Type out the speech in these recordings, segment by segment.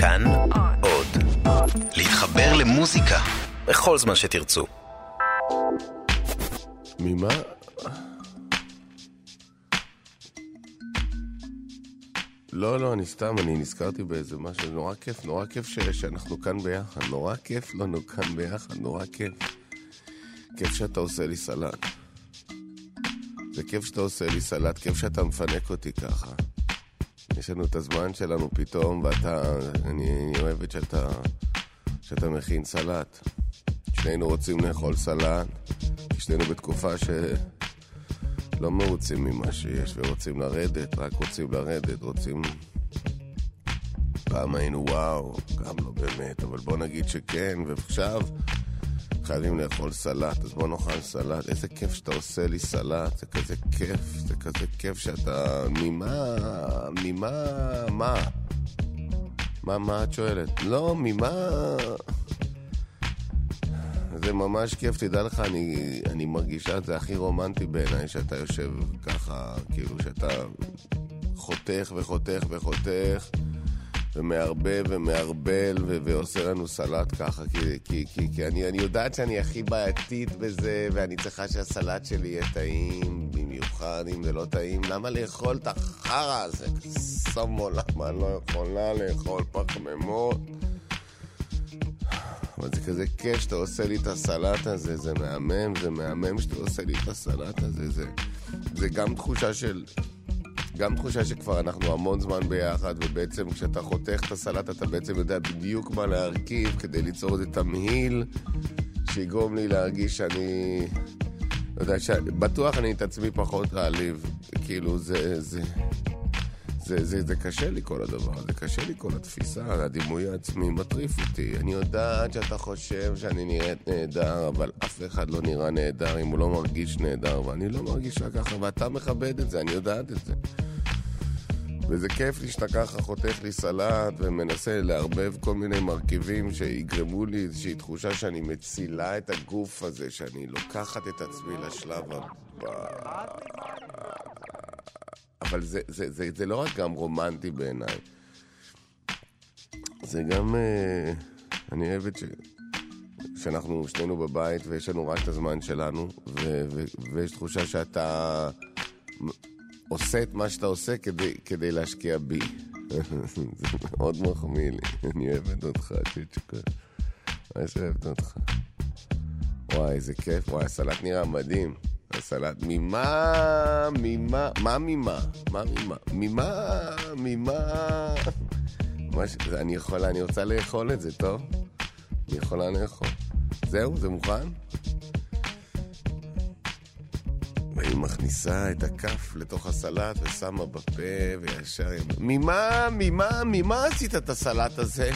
כאן עוד. להתחבר למוזיקה בכל זמן שתרצו. ממה? לא, לא, אני סתם, אני נזכרתי באיזה משהו, נורא כיף, נורא כיף ש, שאנחנו כאן ביחד, נורא כיף לנו כאן ביחד, נורא כיף. כיף שאתה עושה לי סלט. זה כיף שאתה עושה לי סלט, כיף שאתה מפנק אותי ככה. יש לנו את הזמן שלנו פתאום, ואתה, אני, אני אוהבת שאתה, שאתה מכין סלט. שנינו רוצים לאכול סלט, כי שנינו בתקופה שלא מרוצים ממה שיש, ורוצים לרדת, רק רוצים לרדת, רוצים... פעם היינו וואו, גם לא באמת, אבל בוא נגיד שכן, ועכשיו חייבים לאכול סלט, אז בוא נאכל סלט. איזה כיף שאתה עושה לי סלט, זה כזה כיף, זה כזה כיף שאתה... ממה... ממה... מה? מה, מה את שואלת? לא, ממה... זה ממש כיף, תדע לך, אני, אני מרגישה את זה הכי רומנטי בעיניי, שאתה יושב ככה, כאילו שאתה חותך וחותך וחותך. ומערבב ומערבל ו- ועושה לנו סלט ככה, כי, כי, כי, כי אני, אני יודעת שאני הכי בעייתית בזה, ואני צריכה שהסלט שלי יהיה טעים, במיוחד אם זה לא טעים. למה לאכול את החרא הזה? סומו, למה אני לא יכולה לאכול פחמימות? אבל זה כזה כיף שאתה עושה לי את הסלט הזה, זה מהמם, זה מהמם שאתה עושה לי את הסלט הזה, זה, זה גם תחושה של גם תחושה שכבר אנחנו המון זמן ביחד, ובעצם כשאתה חותך את הסלט אתה בעצם יודע בדיוק מה להרכיב כדי ליצור איזה תמהיל שיגרום לי להרגיש שאני... לא יודע, ש... בטוח אני את עצמי פחות להעליב. כאילו, זה... זה... זה, זה, זה קשה לי כל הדבר, זה קשה לי כל התפיסה, הדימוי העצמי מטריף אותי. אני יודעת שאתה חושב שאני נראית נהדר, אבל אף אחד לא נראה נהדר אם הוא לא מרגיש נהדר, ואני לא מרגישה ככה, ואתה מכבד את זה, אני יודעת את זה. וזה כיף לי שאתה ככה חותך לי סלט ומנסה לערבב כל מיני מרכיבים שיגרמו לי איזושהי תחושה שאני מצילה את הגוף הזה, שאני לוקחת את עצמי לשלב הבא. אבל זה, זה, זה, זה לא רק גם רומנטי בעיניי, זה גם... אה, אני אוהבת ש... שאנחנו שנינו בבית ויש לנו רק את הזמן שלנו, ו, ו, ויש תחושה שאתה עושה את מה שאתה עושה כדי, כדי להשקיע בי. זה מאוד מחמיא לי, אני אוהבת אותך, צ'יצ'קה. ממש אוהבת אותך. וואי, איזה כיף, וואי, הסלט נראה מדהים. הסלט, ממה, ממה, מה ממה? מה ממה? ממה, ממה? מש, אני יכולה, אני רוצה לאכול את זה, טוב? אני יכולה לאכול. זהו, זה מוכן? והיא מכניסה את הכף לתוך הסלט ושמה בפה וישר... ממה, ממה, ממה עשית את הסלט הזה?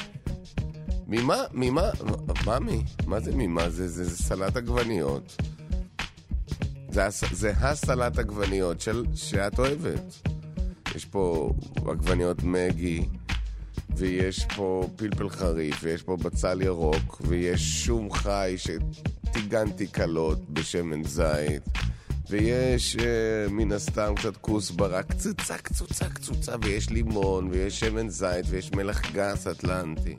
ממה, ממה, ממי, מה זה ממה? זה, זה, זה סלט עגבניות. זה, זה הסלט עגבניות של, שאת אוהבת. יש פה עגבניות מגי, ויש פה פלפל חריף, ויש פה בצל ירוק, ויש שום חי שטיגנתי קלות בשמן זית. ויש uh, מן הסתם קצת כוסברה, קצוצה, קצוצה, קצוצה, ויש לימון, ויש שמן זית, ויש מלח גס אטלנטי.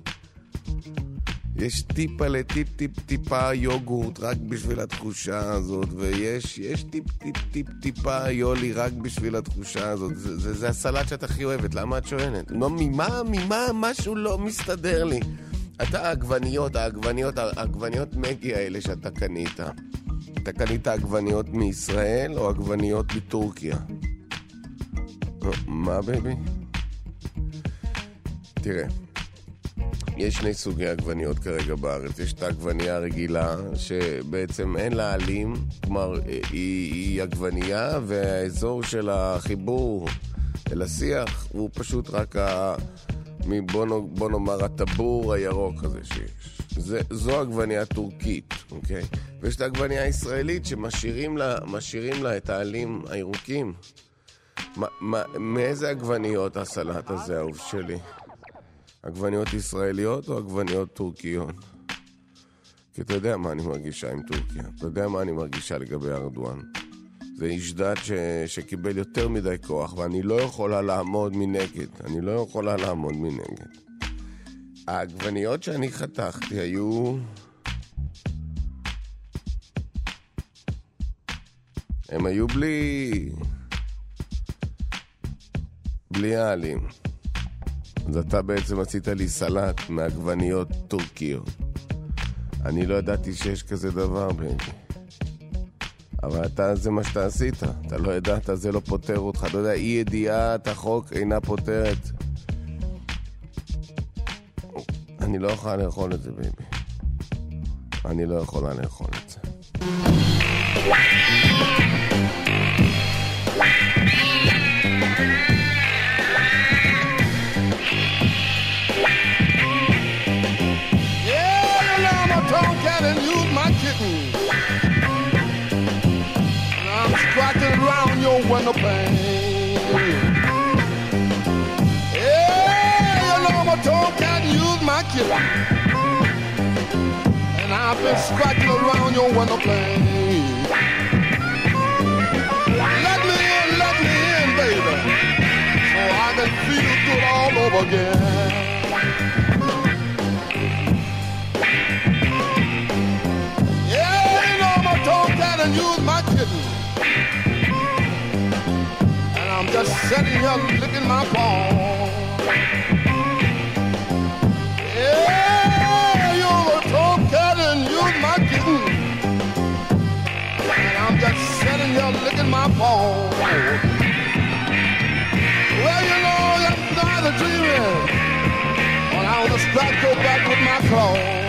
יש טיפה לטיפ טיפ טיפה יוגורט רק בשביל התחושה הזאת, ויש יש טיפ טיפ טיפ טיפה יולי רק בשביל התחושה הזאת. זה, זה, זה הסלט שאת הכי אוהבת, למה את שואלת? לא, ממה, ממה, משהו לא מסתדר לי. אתה העגבניות, העגבניות, העגבניות מגי האלה שאתה קנית. אתה קנית עגבניות מישראל או עגבניות מטורקיה? מה baby? תראה, יש שני סוגי עגבניות כרגע בארץ. יש את העגבנייה הרגילה, שבעצם אין לה עלים, כלומר, היא, היא עגבנייה, והאזור של החיבור אל השיח הוא פשוט רק ה... מבוא בוא נאמר הטבור הירוק הזה שיש. זה, זו עגבנייה טורקית, אוקיי? ויש את העגבנייה הישראלית שמשאירים לה, לה את העלים הירוקים. מה, מה, מאיזה עגבניות הסלט הזה, אהוב שלי? עגבניות ישראליות או עגבניות טורקיות? כי אתה יודע מה אני מרגישה עם טורקיה. אתה יודע מה אני מרגישה לגבי ארדואן. זה איש דת ש... שקיבל יותר מדי כוח, ואני לא יכולה לעמוד מנגד. אני לא יכולה לעמוד מנגד. העגבניות שאני חתכתי היו... הם היו בלי... בלי העלים. אז אתה בעצם עשית לי סלט מעגבניות טורקיות. אני לא ידעתי שיש כזה דבר, בני. אבל אתה, זה מה שאתה עשית. אתה לא ידעת, זה לא פוטר אותך. אתה יודע, אי ידיעת החוק אינה פוטרת. אני לא יכולה לאכול את זה, baby. אני לא יכולה לאכול את זה. window pane. Yeah, you know my toe can't use my killer. And I've been scratching around your window pane. Let me in, let me in, baby. So I can feel good all over again. Can't use my kitten. And I'm just sitting here licking my paw. Sitting licking my paw. Well, you know, that's not a dreaming. When I was strike go back with my claw.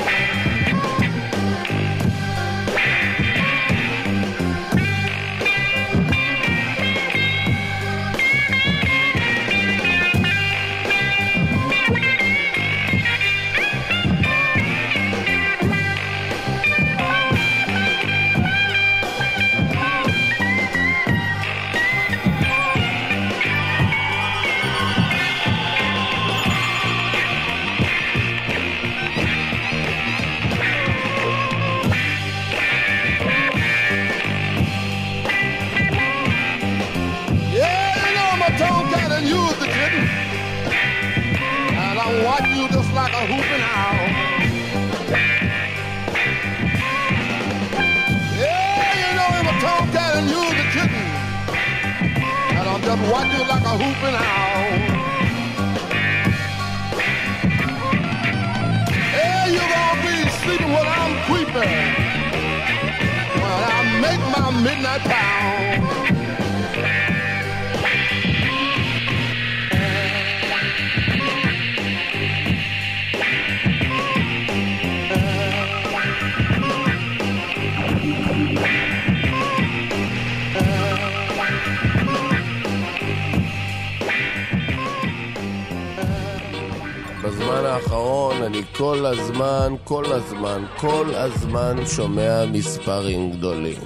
כל הזמן, כל הזמן, כל הזמן שומע מספרים גדולים.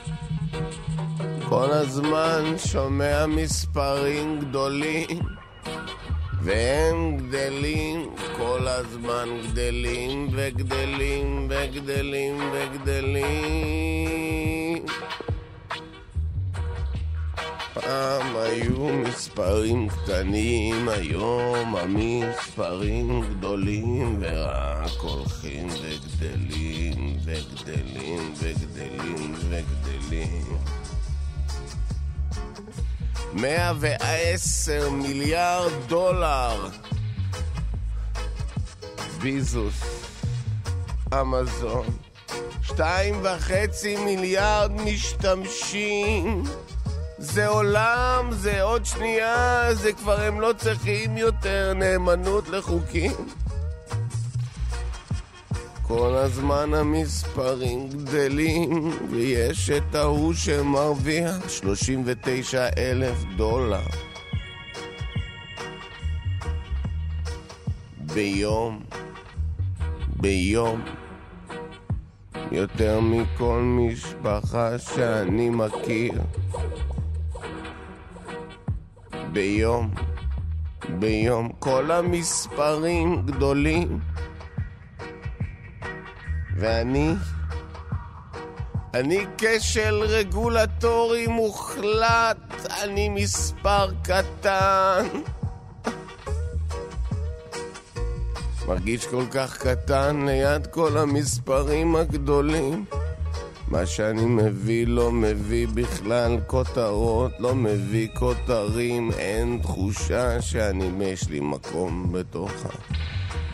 כל הזמן שומע מספרים גדולים, והם גדלים, כל הזמן גדלים וגדלים וגדלים וגדלים. פעם היו מספרים קטנים, היום המספרים גדולים ורק הולכים וגדלים וגדלים וגדלים וגדלים. מאה ועשר מיליארד דולר. ביזוס, אמזון, שתיים וחצי מיליארד משתמשים. זה עולם, זה עוד שנייה, זה כבר הם לא צריכים יותר נאמנות לחוקים. כל הזמן המספרים גדלים, ויש את ההוא שמרוויח 39 אלף דולר. ביום, ביום, יותר מכל משפחה שאני מכיר. ביום, ביום, כל המספרים גדולים. ואני, אני כשל רגולטורי מוחלט, אני מספר קטן. מרגיש כל כך קטן ליד כל המספרים הגדולים. מה שאני מביא לא מביא בכלל כותרות, לא מביא כותרים, אין תחושה שאני, יש לי מקום בתוך ה...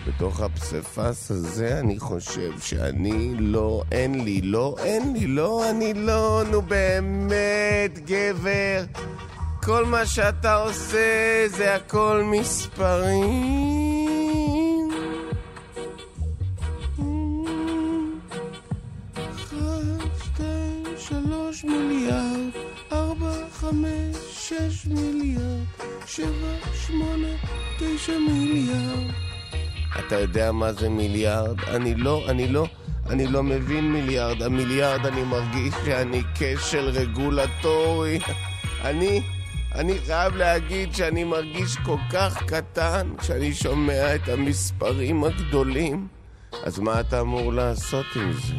בתוך הפסיפס הזה אני חושב שאני לא, אין לי, לא, אין לי, לא, אני לא, נו באמת, גבר. כל מה שאתה עושה זה הכל מספרים. תשע מיליארד. אתה יודע מה זה מיליארד? אני לא, אני לא, אני לא מבין מיליארד. המיליארד, אני מרגיש שאני כשל רגולטורי. אני, אני חייב להגיד שאני מרגיש כל כך קטן כשאני שומע את המספרים הגדולים. אז מה אתה אמור לעשות עם זה?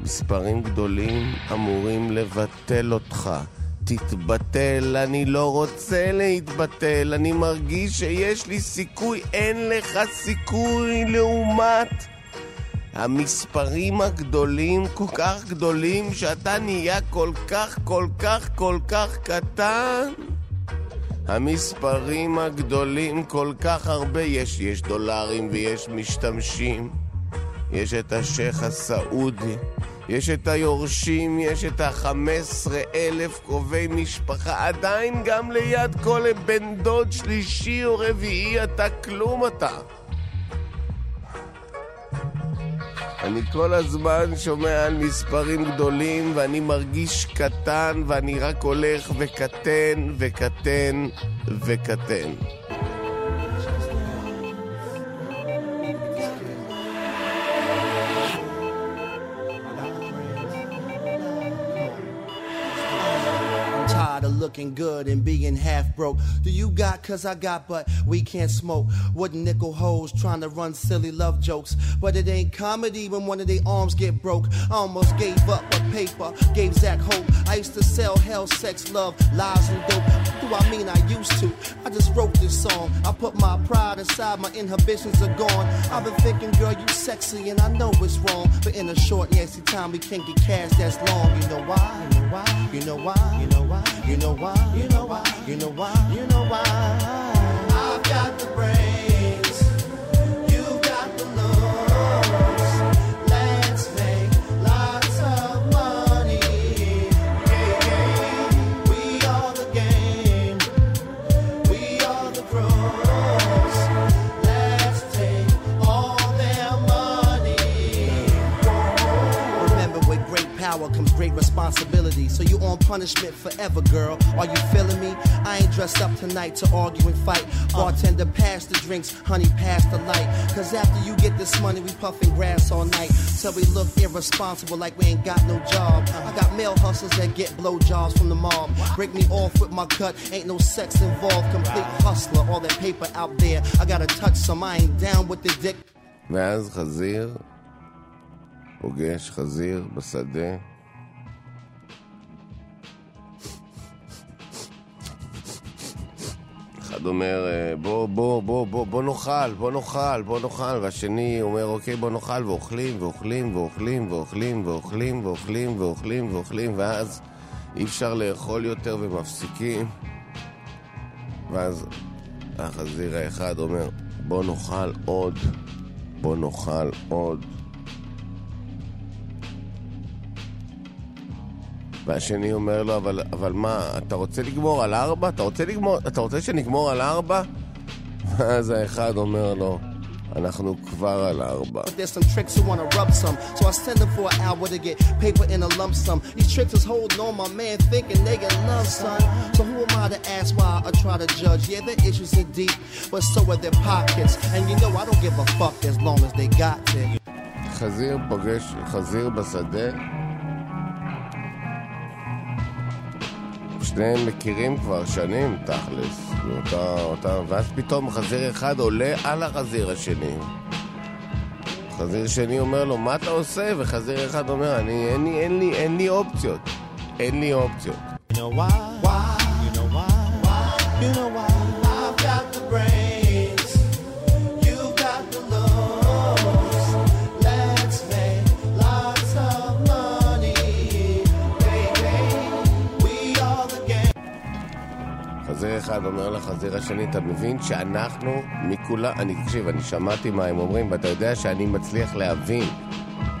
מספרים גדולים אמורים לבטל אותך. תתבטל, אני לא רוצה להתבטל, אני מרגיש שיש לי סיכוי, אין לך סיכוי לעומת המספרים הגדולים, כל כך גדולים, שאתה נהיה כל כך, כל כך, כל כך קטן. המספרים הגדולים כל כך הרבה, יש, יש דולרים ויש משתמשים. יש את השייח' הסעודי, יש את היורשים, יש את ה-15 אלף קרובי משפחה, עדיין גם ליד כל בן דוד שלישי או רביעי אתה כלום אתה. אני כל הזמן שומע על מספרים גדולים ואני מרגיש קטן ואני רק הולך וקטן וקטן וקטן. Looking good and being half broke. Do you got? Cause I got, but we can't smoke. Wooden nickel hoes trying to run silly love jokes. But it ain't comedy when one of their arms get broke. I almost gave up a paper, gave Zach hope. I used to sell hell, sex, love, lies, and dope. What do I mean I used to? I just wrote this song. I put my pride aside, my inhibitions are gone. I've been thinking, girl, you sexy, and I know it's wrong. But in a short, nasty time, we can't get cash that's long. You know why? You know why? You know why? You know why? You know why? You know why? You know why? You know why? responsibility. So you on punishment forever, girl. Are you feeling me? I ain't dressed up tonight to argue and fight. Bartender, pass the drinks, honey, pass the light. Cause after you get this money, we puffing grass all night. So we look irresponsible like we ain't got no job. I got male hustlers that get blowjobs from the mob. Break me off with my cut, ain't no sex involved. Complete hustler, all that paper out there. I gotta touch some, I ain't down with the dick. ואז חזיר פוגש חזיר בשדה אחד אומר, אה, בוא, בוא, בוא, בוא, בוא נאכל, בוא נאכל, בוא נאכל, והשני אומר, אוקיי, בוא נאכל, ואוכלים, ואוכלים, ואוכלים, ואוכלים, ואוכלים, ואוכלים, ואוכלים, ואוכלים, ואז אי אפשר לאכול יותר ומפסיקים. ואז החזיר האחד אומר, בוא נאכל עוד, בוא נאכל עוד. והשני אומר לו, אבל, אבל מה, אתה רוצה לגמור על ארבע? אתה רוצה לגמור, אתה רוצה שנגמור על ארבע? ואז האחד אומר לו, אנחנו כבר על ארבע. There's some tricks who wanna rub some, so I send them for an hour to get paper in a lump sum. These tricks is holding on my man thinking they get love, son. So who am I to ask why or try to judge? Yeah, their issues are deep, but so are their pockets. And you know I don't give a fuck as long as they got it. חזיר פוגש חזיר בשדה שניהם מכירים כבר שנים, תכלס. אותה, אותה, ואז פתאום חזיר אחד עולה על החזיר השני. חזיר שני אומר לו, מה אתה עושה? וחזיר אחד אומר, אני, אין לי, אין לי, אין לי אופציות. אין לי אופציות. You know why? Why? You know why? Why? You know why? אחד אומר לחזיר השני, אתה מבין שאנחנו מכולה... אני, תקשיב, אני שמעתי מה הם אומרים, ואתה יודע שאני מצליח להבין.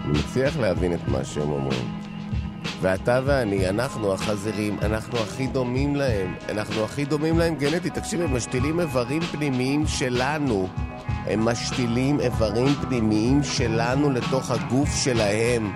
אני מצליח להבין את מה שהם אומרים. ואתה ואני, אנחנו החזירים, אנחנו הכי דומים להם. אנחנו הכי דומים להם גנטית. תקשיב, הם משתילים איברים פנימיים שלנו. הם משתילים איברים פנימיים שלנו לתוך הגוף שלהם.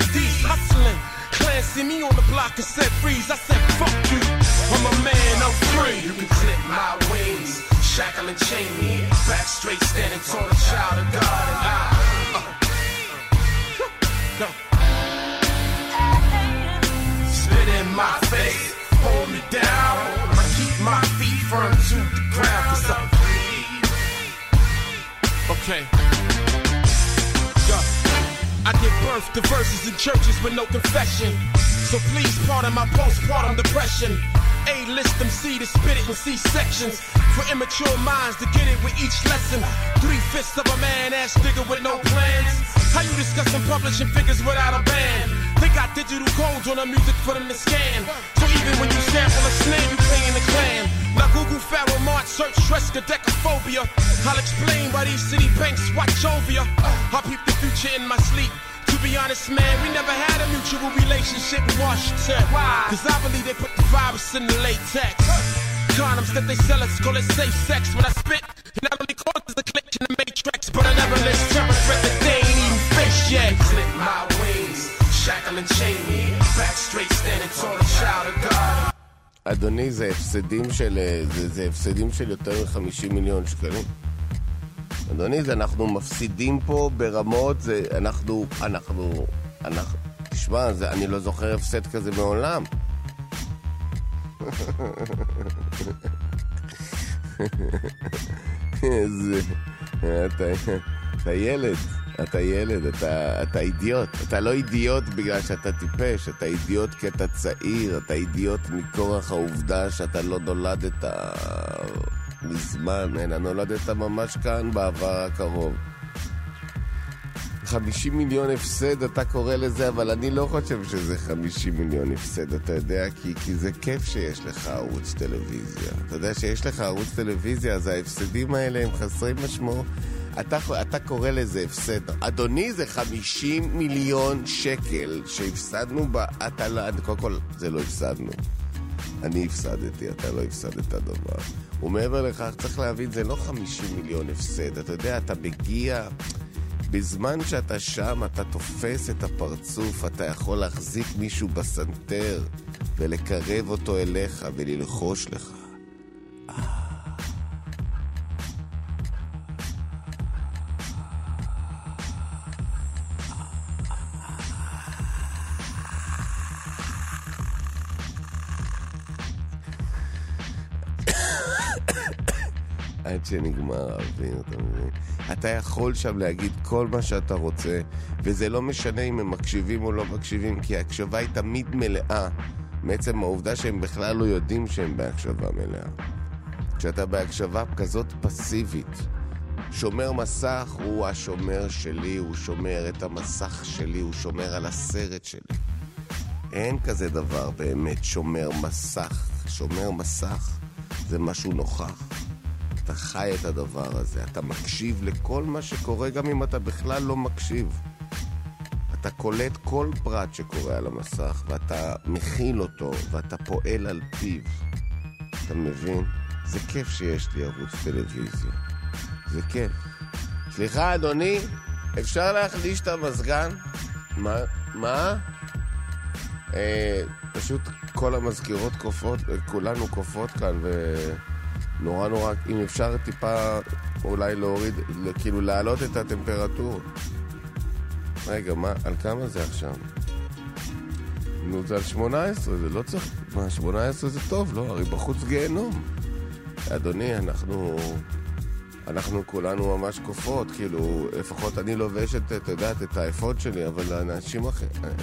CD, hustling. Clan see me on the block and said freeze. I said fuck you. I'm a man, I'm free. You can clip my wings, shackle and chain me. Back straight, standing tall, a child of God, and I. Uh, uh, spit in my face, hold me down. I keep my feet firm to the ground, cause I'm free. Okay give birth to verses in churches with no confession. So please pardon my postpartum depression. A-list MC to spit it in C-sections. For immature minds to get it with each lesson. Three-fifths of a man-ass nigga with no plans. How you discussing publishing figures without a band? They got digital codes on the music for them to scan. So even when you sample a snare, you paying the clan. Now Google Pharaoh Mart, search Shreska decaphobia. I'll explain why these city banks watch over you. I peep the future in my sleep. To be honest, man, we never had a mutual relationship with Washington. Why? Cause I believe they put the virus in the latex. Condoms that they sell us, call it safe sex. When I spit, it not only causes a glitch in the matrix, but I never list terror threat that they ain't even faced yet. Slip my wings. shackle and chain me, back straight standing tall, אדוני, זה הפסדים של, זה, זה הפסדים של יותר מ-50 מיליון שקלים. אדוני, זה אנחנו מפסידים פה ברמות, זה אנחנו, אנחנו, אנחנו, תשמע, זה, אני לא זוכר הפסד כזה מעולם. איזה... אתה, אתה ילד. אתה ילד, אתה, אתה אידיוט. אתה לא אידיוט בגלל שאתה טיפש, אתה אידיוט כי אתה צעיר, אתה אידיוט מכורח העובדה שאתה לא נולדת מזמן, אלא נולדת ממש כאן בעבר הקרוב. 50 מיליון הפסד, אתה קורא לזה, אבל אני לא חושב שזה 50 מיליון הפסד, אתה יודע? כי, כי זה כיף שיש לך ערוץ טלוויזיה. אתה יודע שיש לך ערוץ טלוויזיה, אז ההפסדים האלה הם חסרי משמעות. אתה, אתה קורא לזה הפסד. אדוני, זה 50 מיליון שקל שהפסדנו ב... אתה לא... קודם כל, זה לא הפסדנו. אני הפסדתי, אתה לא הפסדת דבר. ומעבר לכך, צריך להבין, זה לא 50 מיליון הפסד. אתה יודע, אתה מגיע... בזמן שאתה שם, אתה תופס את הפרצוף, אתה יכול להחזיק מישהו בסנטר ולקרב אותו אליך וללחוש לך. אה. עד שנגמר האוויר, אתה מבין? אתה יכול שם להגיד כל מה שאתה רוצה, וזה לא משנה אם הם מקשיבים או לא מקשיבים, כי ההקשבה היא תמיד מלאה, מעצם העובדה שהם בכלל לא יודעים שהם בהקשבה מלאה. כשאתה בהקשבה כזאת פסיבית, שומר מסך הוא השומר שלי, הוא שומר את המסך שלי, הוא שומר על הסרט שלי. אין כזה דבר באמת שומר מסך. שומר מסך זה משהו נוכח. אתה חי את הדבר הזה, אתה מקשיב לכל מה שקורה גם אם אתה בכלל לא מקשיב. אתה קולט כל פרט שקורה על המסך ואתה מכיל אותו ואתה פועל על פיו. אתה מבין? זה כיף שיש לי ערוץ טלוויזיה. זה כיף. סליחה, אדוני, אפשר להחליש את המזגן? מה? מה? אה, פשוט כל המזכירות קופות, כולנו קופות כאן, ונורא נורא, אם אפשר טיפה אולי להוריד, כאילו להעלות את הטמפרטורה. רגע, מה, על כמה זה עכשיו? נו, זה על 18, זה לא צריך... מה, 18 זה טוב, לא? הרי בחוץ גיהנום. אדוני, אנחנו... אנחנו כולנו ממש קופות, כאילו, לפחות אני לובש את, את יודעת, את האפוד שלי, אבל אנשים,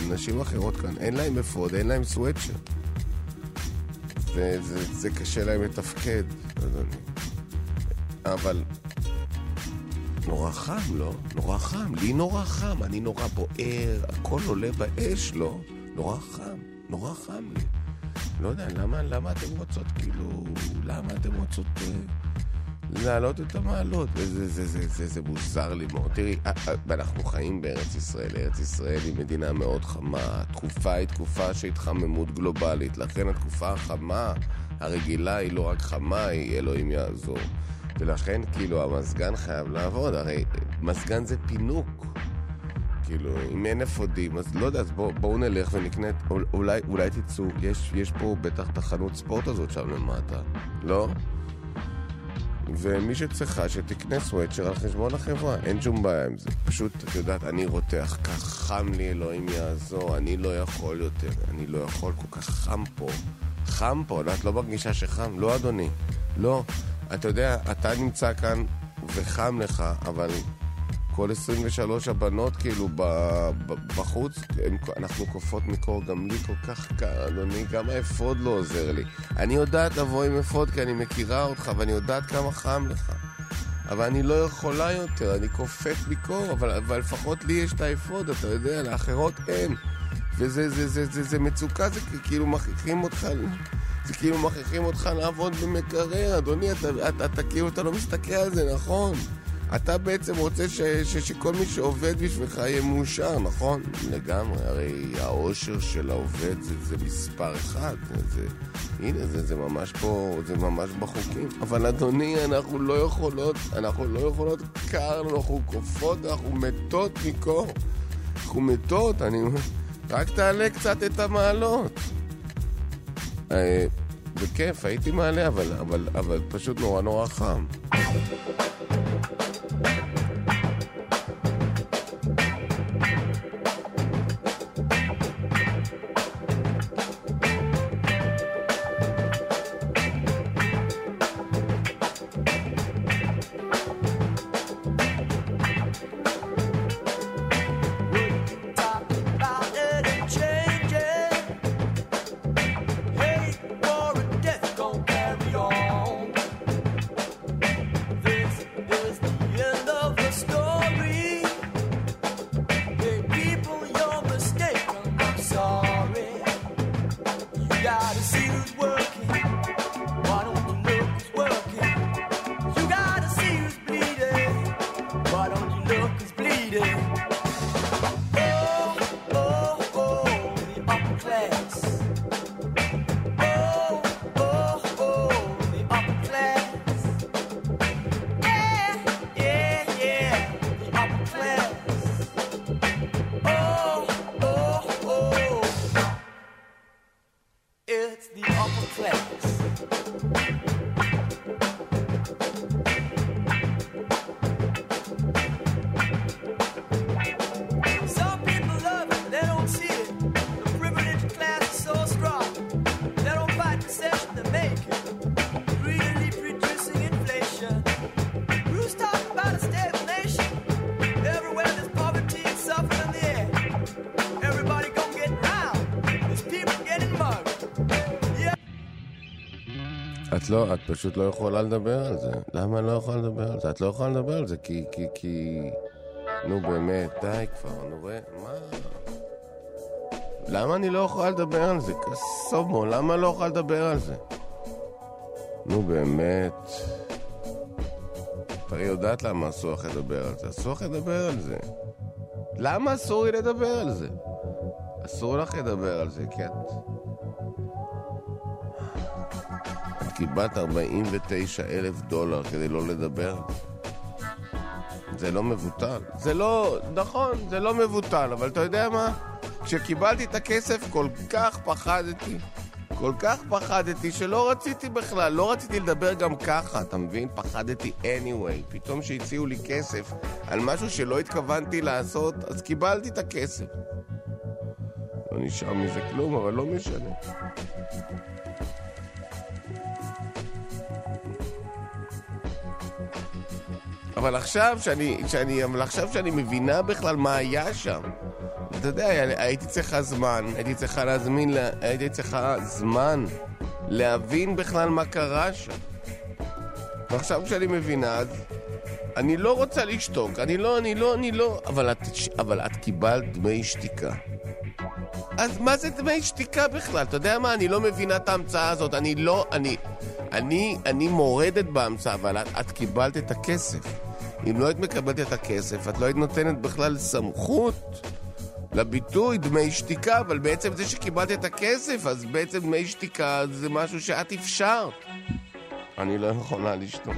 אנשים אחרות כאן, אין להם אפוד, אין להם סוואצ'ר. וזה זה קשה להם לתפקד, אדוני. אבל נורא חם, לא? נורא חם. לי נורא חם, אני נורא בוער, הכל עולה באש, לא? נורא חם, נורא חם לי. לא יודע, למה, למה אתם רוצות, כאילו, למה אתם רוצות... אה, להעלות את המעלות, וזה זה, זה, זה, זה מוזר לי מאוד. תראי, אה, אה, אנחנו חיים בארץ ישראל, ארץ ישראל היא מדינה מאוד חמה, התקופה היא תקופה של התחממות גלובלית, לכן התקופה החמה הרגילה היא לא רק חמה, היא אלוהים יעזור. ולכן כאילו המזגן חייב לעבוד, הרי מזגן זה פינוק. כאילו, אם אין אפודים, אז לא יודע, אז בואו בוא נלך ונקנה, אולי, אולי תצאו, יש, יש פה בטח את החנות ספורט הזאת שם למטה, לא? ומי שצריכה שתקנה סוואצ'ר על חשבון החברה, אין שום בעיה עם זה. פשוט, את יודעת, אני רותח, כך חם לי, אלוהים יעזור, אני לא יכול יותר, אני לא יכול, כל כך חם פה. חם פה, את לא מרגישה שחם? לא, אדוני. לא. אתה יודע, אתה נמצא כאן וחם לך, אבל כל 23 הבנות כאילו ב, ב, בחוץ, הם, אנחנו קופות מקור, גם לי כל כך קר, אדוני, גם האפוד לא עוזר לי. אני יודעת לבוא עם אפוד כי אני מכירה אותך ואני יודעת כמה חם לך. אבל אני לא יכולה יותר, אני קופאת מקור, אבל, אבל לפחות לי יש את האפוד, אתה יודע, לאחרות אין. וזה זה, זה, זה, זה מצוקה, זה כאילו מכריחים אותך, זה כאילו מכריחים אותך לעבוד במקרר, אדוני, אתה, אתה, אתה, אתה כאילו, אתה לא מסתכל על זה, נכון? אתה בעצם רוצה ש, ש, שכל מי שעובד בשבילך יהיה מאושר, נכון? לגמרי, הרי העושר של העובד זה, זה מספר אחד. זה, הנה, זה, זה ממש פה, זה ממש בחוקים. אבל אדוני, אנחנו לא יכולות, אנחנו לא יכולות קר, אנחנו קופות, אנחנו מתות מקור. אנחנו מתות, אני... רק תעלה קצת את המעלות. אה, בכיף, הייתי מעלה, אבל, אבל, אבל פשוט נורא נורא חם. לא, את פשוט לא יכולה לדבר על זה. למה אני לא יכולה לדבר על זה? את לא יכולה לדבר על זה כי, כי, כי... נו באמת, די כבר, נו ראה, מה? למה אני לא יכולה לדבר על זה? קסומו, למה לא יכולה לדבר על זה? נו באמת. את הרי יודעת למה אסור לך לדבר על זה. אסור לך לדבר על זה. למה אסור לי לדבר על זה? אסור לך לדבר על זה, כי את... קיבלת 49 אלף דולר כדי לא לדבר. זה לא מבוטל. זה לא... נכון, זה לא מבוטל, אבל אתה יודע מה? כשקיבלתי את הכסף כל כך פחדתי. כל כך פחדתי שלא רציתי בכלל, לא רציתי לדבר גם ככה, אתה מבין? פחדתי anyway. פתאום שהציעו לי כסף על משהו שלא התכוונתי לעשות, אז קיבלתי את הכסף. לא נשאר מזה כלום, אבל לא משנה. אבל עכשיו שאני, שאני, אבל עכשיו שאני מבינה בכלל מה היה שם, אתה יודע, הייתי צריכה זמן, הייתי צריכה להזמין, הייתי צריכה זמן להבין בכלל מה קרה שם. ועכשיו כשאני מבינה, אז אני לא רוצה לשתוק, אני לא, אני לא, אני לא, אבל את, אבל את קיבלת דמי שתיקה. אז מה זה דמי שתיקה בכלל? אתה יודע מה? אני לא מבינה את ההמצאה הזאת. אני לא, אני, אני, אני מורדת בהמצאה, אבל את, את קיבלת את הכסף. אם לא היית מקבלת את הכסף, את לא היית נותנת בכלל סמכות לביטוי דמי שתיקה, אבל בעצם זה שקיבלת את הכסף, אז בעצם דמי שתיקה זה משהו שאת אפשרת. אני לא יכולה לשתוק.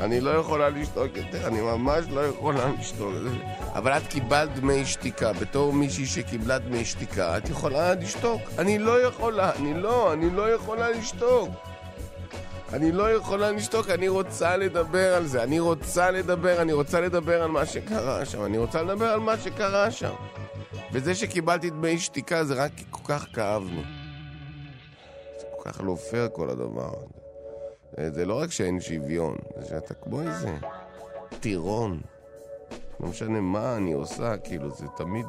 אני לא יכולה לשתוק יותר, אני ממש לא יכולה לשתוק. אבל את קיבלת דמי שתיקה, בתור מישהי שקיבלה דמי שתיקה, את יכולה לשתוק. אני לא יכולה, אני לא, אני לא יכולה לשתוק. אני לא יכולה לשתוק, אני רוצה לדבר על זה. אני רוצה לדבר, אני רוצה לדבר על מה שקרה שם. אני רוצה לדבר על מה שקרה שם. וזה שקיבלתי דמי שתיקה זה רק כי כל כך כאבנו. זה כל כך לא פייר כל הדבר הזה. זה לא רק שאין שוויון, זה שאתה כמו איזה טירון. לא משנה מה אני עושה, כאילו, זה תמיד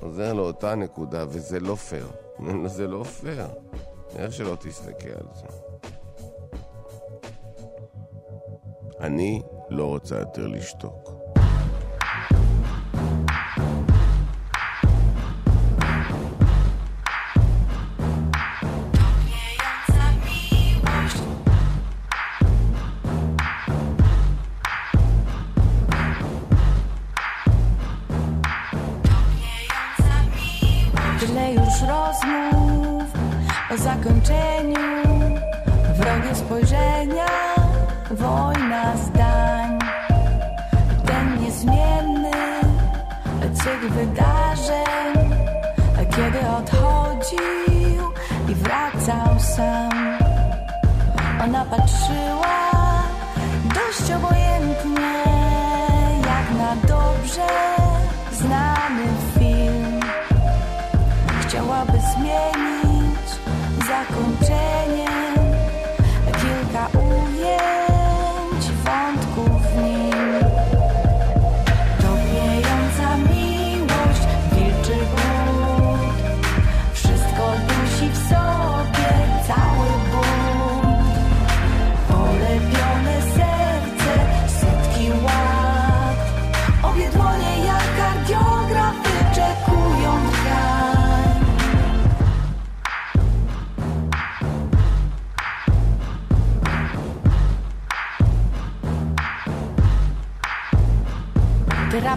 חוזר לאותה נקודה, וזה לא פייר. זה לא פייר. איך שלא תסתכל על זה. אני לא רוצה יותר לשתוק.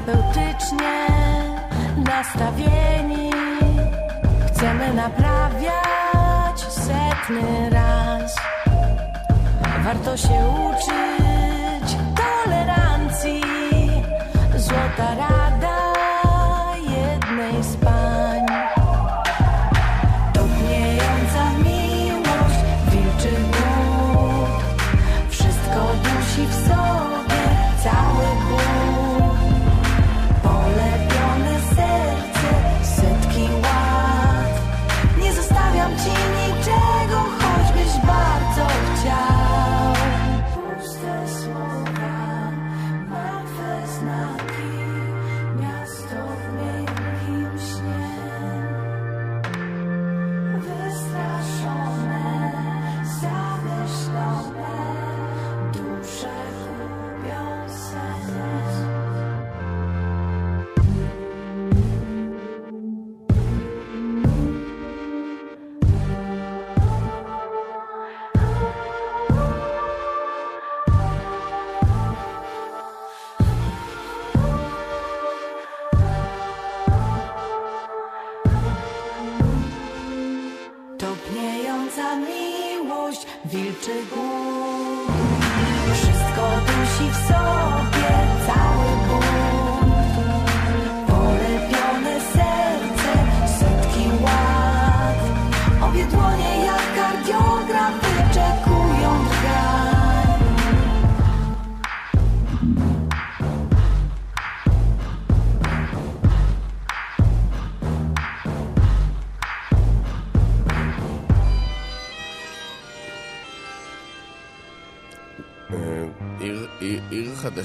Terapeutycznie nastawieni. Chcemy naprawiać setny raz. Warto się uczyć tolerancji. Złota rada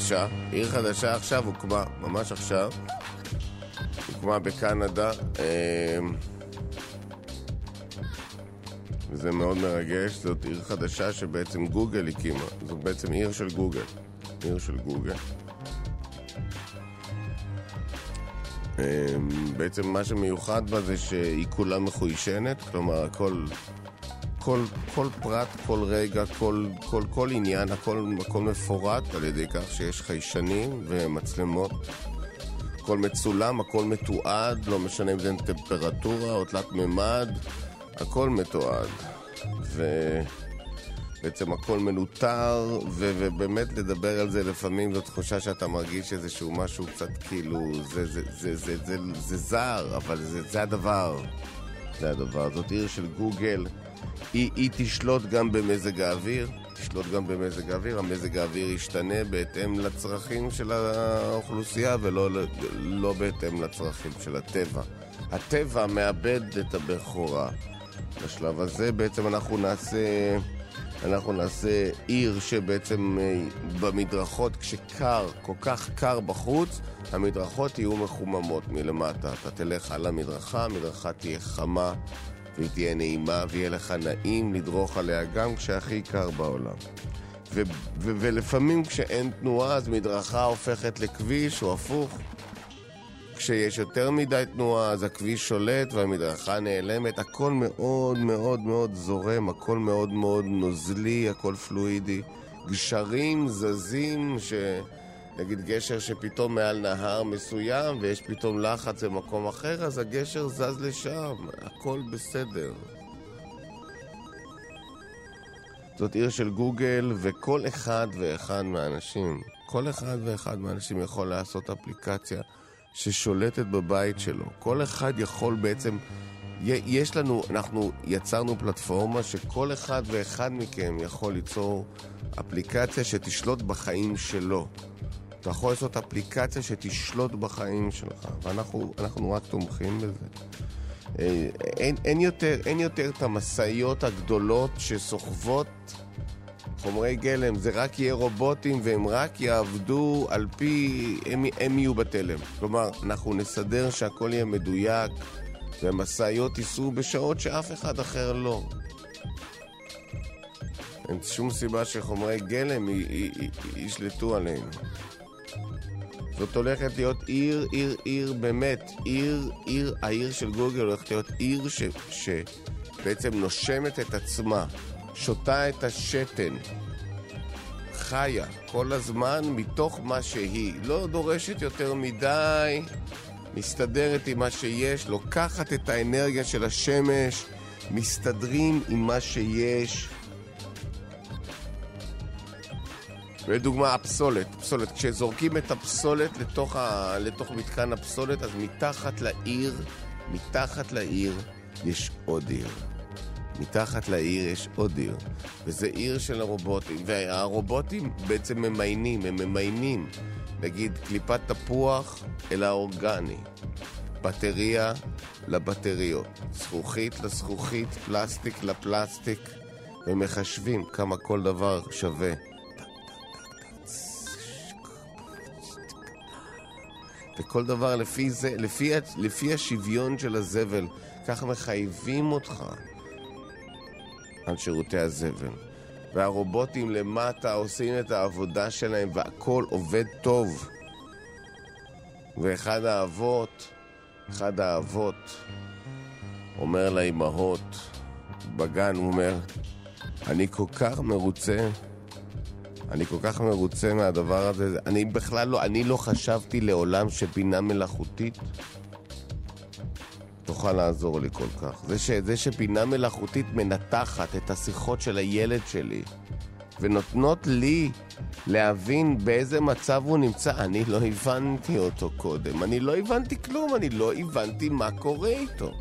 חדשה, עיר חדשה עכשיו הוקמה, ממש עכשיו, הוקמה בקנדה. אה, וזה מאוד מרגש, זאת עיר חדשה שבעצם גוגל הקימה. זאת בעצם עיר של גוגל. עיר של גוגל. אה, בעצם מה שמיוחד בה זה שהיא כולה מחוישנת, כלומר הכל כל, כל פרט, כל רגע, כל, כל, כל עניין, הכל, הכל מפורט על ידי כך שיש חיישנים ומצלמות. הכל מצולם, הכל מתועד, לא משנה אם זה טמפרטורה או תלת מימד, הכל מתועד. ובעצם הכל מנוטר, ו- ובאמת לדבר על זה לפעמים זו תחושה שאתה מרגיש איזשהו משהו קצת כאילו, זה, זה, זה, זה, זה, זה, זה זר, אבל זה, זה הדבר. זה הדבר. זאת עיר של גוגל. היא, היא תשלוט גם במזג האוויר, תשלוט גם במזג האוויר, המזג האוויר ישתנה בהתאם לצרכים של האוכלוסייה ולא לא בהתאם לצרכים של הטבע. הטבע מאבד את הבכורה. בשלב הזה בעצם אנחנו נעשה, אנחנו נעשה עיר שבעצם אה, במדרכות, כשקר, כל כך קר בחוץ, המדרכות יהיו מחוממות מלמטה. אתה תלך על המדרכה, המדרכה תהיה חמה. והיא תהיה נעימה, ויהיה לך נעים לדרוך עליה גם כשהכי קר בעולם. ו- ו- ולפעמים כשאין תנועה, אז מדרכה הופכת לכביש, או הפוך. כשיש יותר מדי תנועה, אז הכביש שולט והמדרכה נעלמת. הכל מאוד מאוד מאוד זורם, הכל מאוד מאוד נוזלי, הכל פלואידי. גשרים זזים, ש... נגיד גשר שפתאום מעל נהר מסוים ויש פתאום לחץ במקום אחר, אז הגשר זז לשם, הכל בסדר. זאת עיר של גוגל, וכל אחד ואחד מהאנשים, כל אחד ואחד מהאנשים יכול לעשות אפליקציה ששולטת בבית שלו. כל אחד יכול בעצם... יש לנו, אנחנו יצרנו פלטפורמה שכל אחד ואחד מכם יכול ליצור אפליקציה שתשלוט בחיים שלו. אתה יכול לעשות אפליקציה שתשלוט בחיים שלך, ואנחנו רק תומכים בזה. אה, אין, אין, יותר, אין יותר את המשאיות הגדולות שסוחבות חומרי גלם, זה רק יהיה רובוטים והם רק יעבדו על פי, הם, הם יהיו בתלם. כלומר, אנחנו נסדר שהכל יהיה מדויק והמשאיות ייסעו בשעות שאף אחד אחר לא. אין שום סיבה שחומרי גלם ישלטו עלינו. זאת הולכת להיות עיר, עיר, עיר, באמת, עיר, עיר, העיר של גוגל הולכת להיות עיר ש, שבעצם נושמת את עצמה, שותה את השתן, חיה כל הזמן מתוך מה שהיא, לא דורשת יותר מדי, מסתדרת עם מה שיש, לוקחת את האנרגיה של השמש, מסתדרים עם מה שיש. לדוגמה, הפסולת. פסולת. כשזורקים את הפסולת לתוך, ה... לתוך מתקן הפסולת, אז מתחת לעיר, מתחת לעיר, יש עוד עיר. מתחת לעיר יש עוד עיר, וזה עיר של הרובוטים, והרובוטים בעצם ממיינים, הם ממיינים, נגיד קליפת תפוח אל האורגני, בטריה לבטריות, זכוכית לזכוכית, פלסטיק לפלסטיק, ומחשבים כמה כל דבר שווה. וכל דבר לפי זה, לפי, לפי השוויון של הזבל, ככה מחייבים אותך על שירותי הזבל. והרובוטים למטה עושים את העבודה שלהם והכל עובד טוב. ואחד האבות, אחד האבות אומר לאימהות בגן, הוא אומר, אני כל כך מרוצה אני כל כך מרוצה מהדבר הזה. אני בכלל לא, אני לא חשבתי לעולם שבינה מלאכותית תוכל לעזור לי כל כך. זה, ש, זה שבינה מלאכותית מנתחת את השיחות של הילד שלי, ונותנות לי להבין באיזה מצב הוא נמצא. אני לא הבנתי אותו קודם, אני לא הבנתי כלום, אני לא הבנתי מה קורה איתו.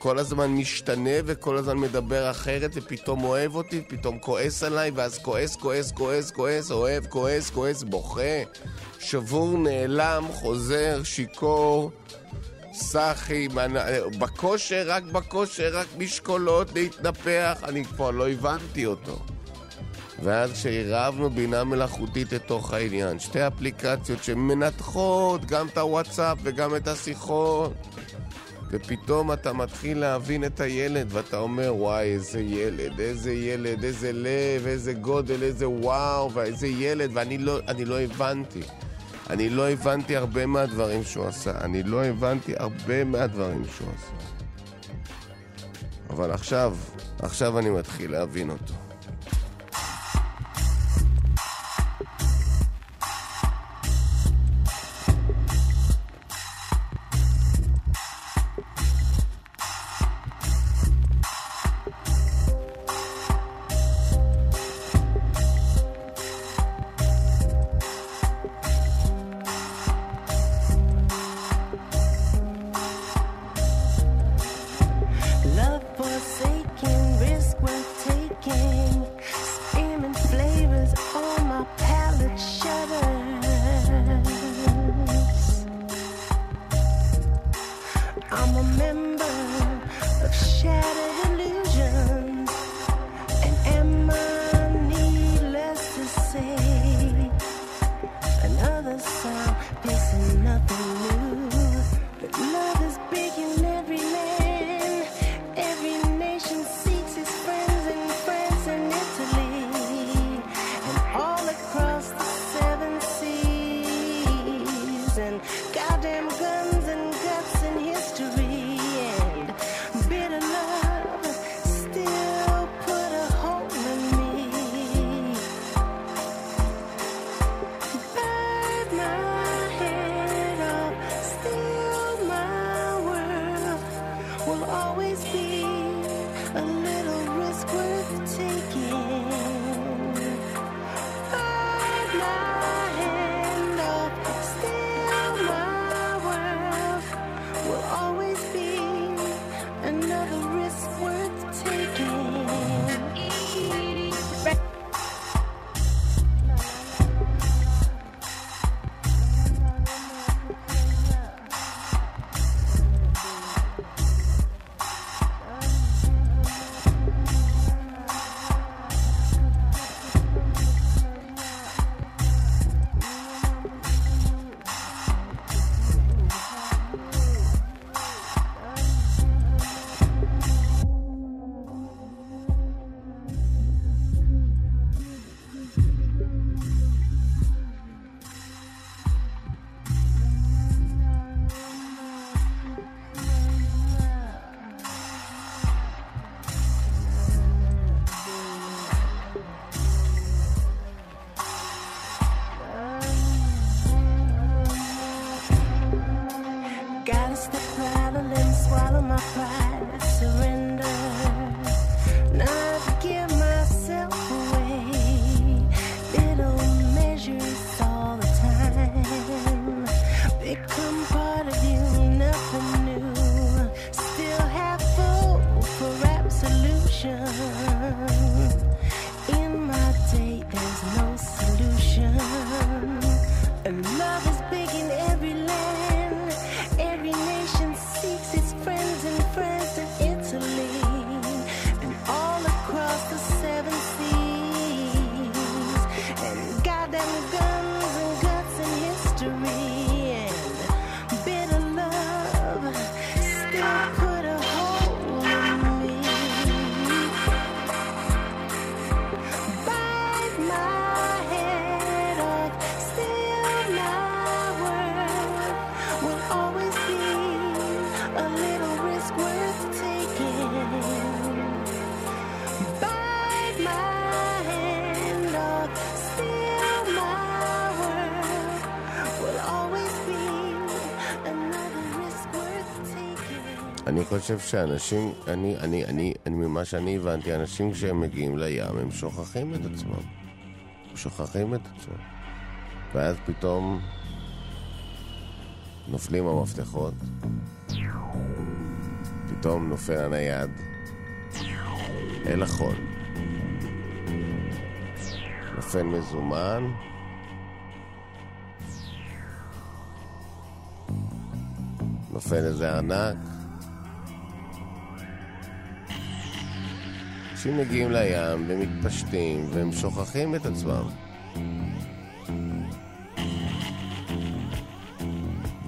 כל הזמן משתנה וכל הזמן מדבר אחרת ופתאום אוהב אותי, פתאום כועס עליי ואז כועס, כועס, כועס, כועס, אוהב, כועס, כועס, בוכה, שבור, נעלם, חוזר, שיכור, סאחי, בכושר, רק בכושר, רק משקולות, להתנפח, אני כבר לא הבנתי אותו. ואז כשעירבנו בינה מלאכותית לתוך העניין, שתי אפליקציות שמנתחות גם את הוואטסאפ וגם את השיחות, ופתאום אתה מתחיל להבין את הילד, ואתה אומר, וואי, איזה ילד, איזה ילד, איזה לב, איזה גודל, איזה וואו, ואיזה ילד, ואני לא, לא הבנתי. אני לא הבנתי הרבה מהדברים שהוא עשה. אני לא הבנתי הרבה מהדברים שהוא עשה. אבל עכשיו, עכשיו אני מתחיל להבין אותו. חושב שאנשים, אני, אני, אני, אני, ממה שאני הבנתי, אנשים כשהם מגיעים לים, הם שוכחים את עצמם. הם שוכחים את עצמם. ואז פתאום נופלים המפתחות, פתאום נופל הנייד אל החול. נופל מזומן, נופל איזה ארנק. אנשים מגיעים לים ומתפשטים והם שוכחים את עצמם.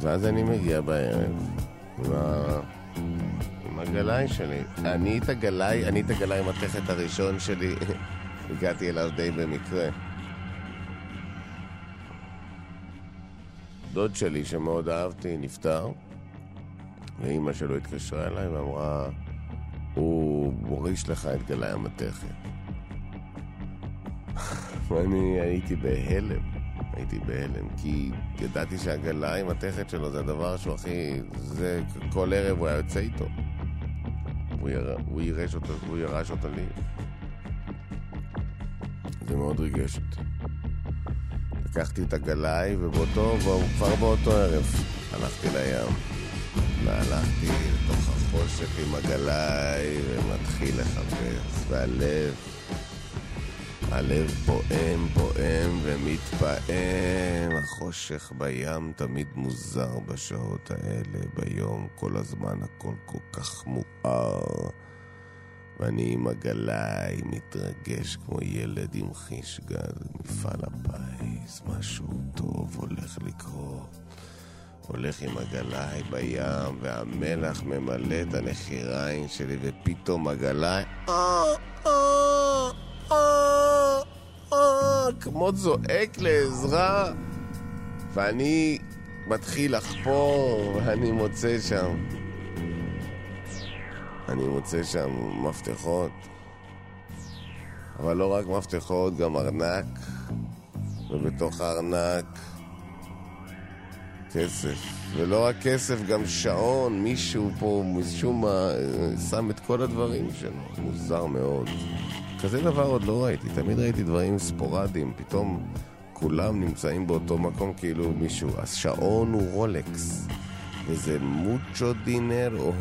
ואז אני מגיע בערב עם, ה... עם הגלאי שלי. אני את הגלאי, אני את הגלאי מתכת הראשון שלי, הגעתי אליו די במקרה. דוד שלי, שמאוד אהבתי, נפטר, ואימא שלו התקשרה אליי ואמרה, הוא מוריש לך את גלאי המתכת. ואני הייתי בהלם, הייתי בהלם, כי ידעתי שהגלאי מתכת שלו זה הדבר שהוא הכי... זה כל ערב הוא היה יוצא איתו. הוא, יר... הוא אותו, הוא ירש אותו לי. זה מאוד ריגש אותי. לקחתי את הגלאי, ובאותו, כבר באותו ערב הלכתי לים. והלכתי לתוך החושך עם הגלאי, ומתחיל לחפש, והלב, הלב פועם, פועם ומתפעם. החושך בים תמיד מוזר בשעות האלה, ביום כל הזמן הכל כל כך מואר. ואני עם הגלאי מתרגש כמו ילד עם חיש גד, מפעל הפיס, משהו טוב הולך לקרות. הולך עם הגלאי בים, והמלח ממלא את הנחיריים שלי, ופתאום הגלאי... אה, אה, אה, כמו זועק לעזרה, ואני מתחיל לחפור, ואני מוצא שם... אני מוצא שם מפתחות, אבל לא רק מפתחות, גם ארנק, ובתוך הארנק כסף. ולא רק כסף, גם שעון, מישהו פה משום מה שם את כל הדברים שלו. מוזר מאוד. כזה דבר עוד לא ראיתי, תמיד ראיתי דברים ספורדיים, פתאום כולם נמצאים באותו מקום כאילו מישהו. השעון הוא רולקס. וזה מוצ'ו דינרו.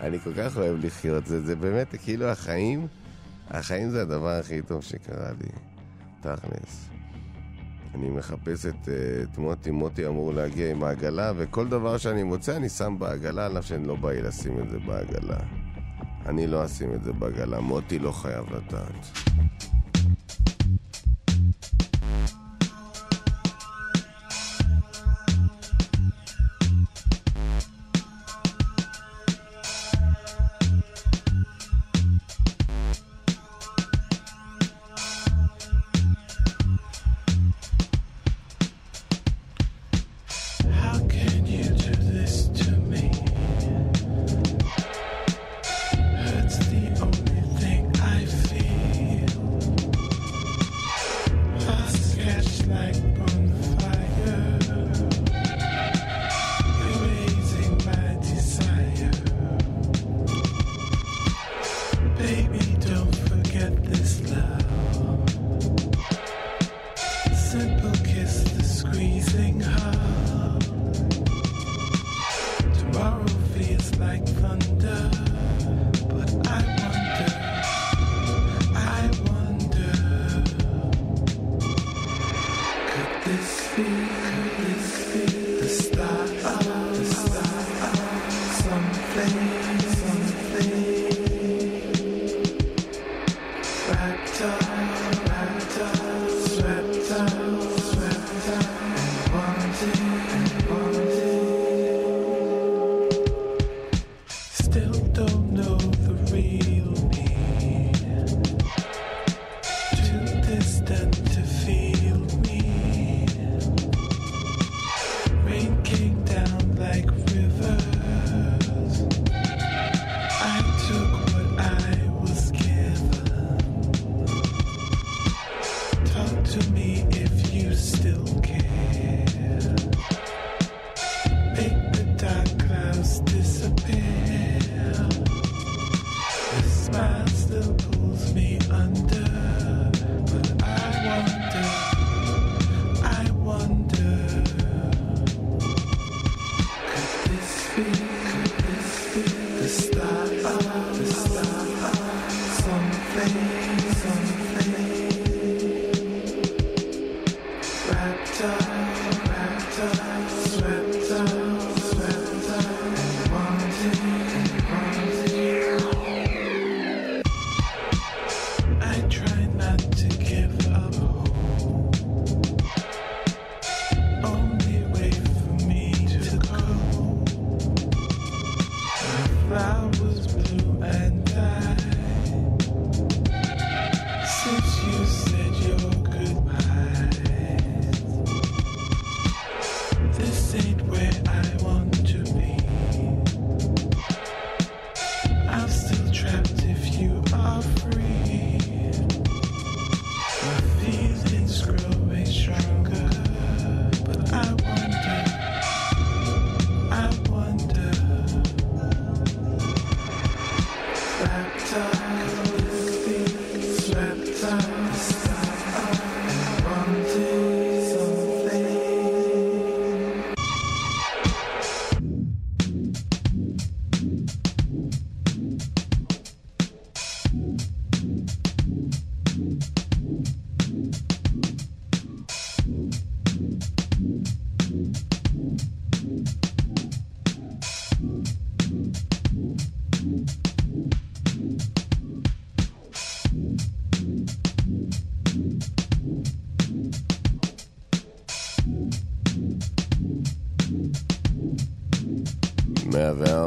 אני כל כך אוהב לחיות, זה, זה באמת כאילו החיים, החיים זה הדבר הכי טוב שקרה לי, תכלס. אני מחפש את, את מוטי, מוטי אמור להגיע עם העגלה, וכל דבר שאני מוצא אני שם בעגלה, על אף שאני לא בא לי לשים את זה בעגלה. אני לא אשים את זה בעגלה, מוטי לא חייב לדעת.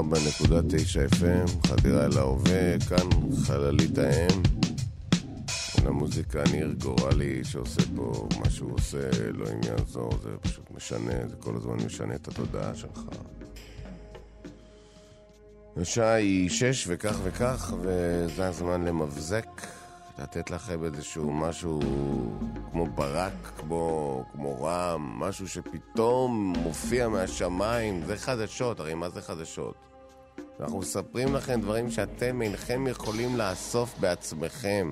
104.9 FM, חדירה אל ההווה, כאן חללית האם. למוזיקה ניר גורלי שעושה פה מה שהוא עושה, אלוהים יעזור, זה פשוט משנה, זה כל הזמן משנה את התודעה שלך. השעה היא שש וכך וכך, וזה הזמן למבזק, לתת לכם איזשהו משהו כמו ברק, כמו, כמו רעם, משהו שפתאום מופיע מהשמיים, זה חדשות, הרי מה זה חדשות? אנחנו מספרים לכם דברים שאתם אינכם יכולים לאסוף בעצמכם.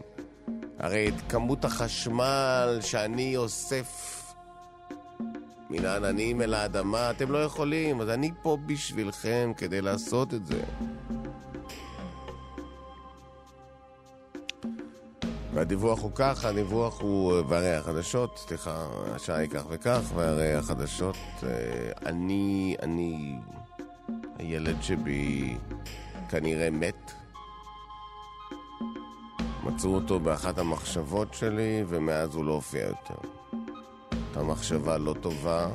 הרי את כמות החשמל שאני אוסף מן העננים אל האדמה, אתם לא יכולים, אז אני פה בשבילכם כדי לעשות את זה. והדיווח הוא כך, הדיווח הוא, והרי החדשות, סליחה, השעה היא כך וכך, והרי החדשות, אה, אני, אני, הילד שבי כנראה מת. מצאו אותו באחת המחשבות שלי, ומאז הוא לא הופיע יותר. הייתה מחשבה לא טובה.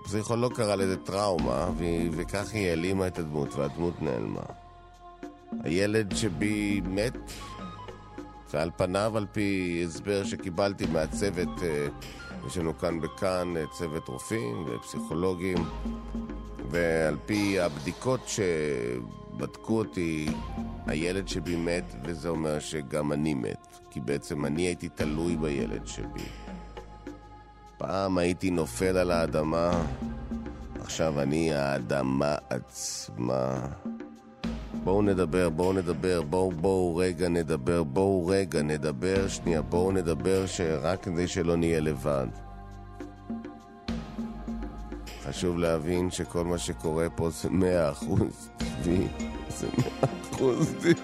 הפסיכולוג קרא לזה טראומה, וכך היא העלימה את הדמות, והדמות נעלמה. הילד שבי מת, ועל פניו, על פי הסבר שקיבלתי מהצוות, אה, יש לנו כאן בכאן אה, צוות רופאים ופסיכולוגים, ועל פי הבדיקות שבדקו אותי, הילד שבי מת, וזה אומר שגם אני מת, כי בעצם אני הייתי תלוי בילד שבי. פעם הייתי נופל על האדמה, עכשיו אני האדמה עצמה. בואו נדבר, בואו נדבר, בואו בואו רגע נדבר, בואו רגע נדבר, שנייה, בואו נדבר שרק כדי שלא נהיה לבד. חשוב להבין שכל מה שקורה פה זה מאה אחוז טבעי, זה מאה אחוז טבעי.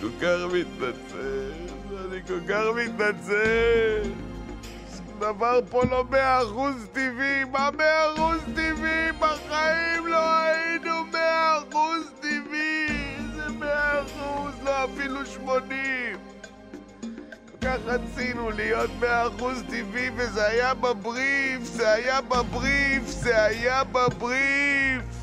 כל כך מתנצל, אני כל כך מתנצל. דבר פה לא מאה אחוז טבעי, מה מאה אחוז טבעי? בחיים לא היינו מאה אחוז טבעי! איזה מאה אחוז? לא, אפילו שמונים! כך רצינו להיות מאה אחוז טבעי וזה היה בבריף, זה היה בבריף, זה היה בבריף!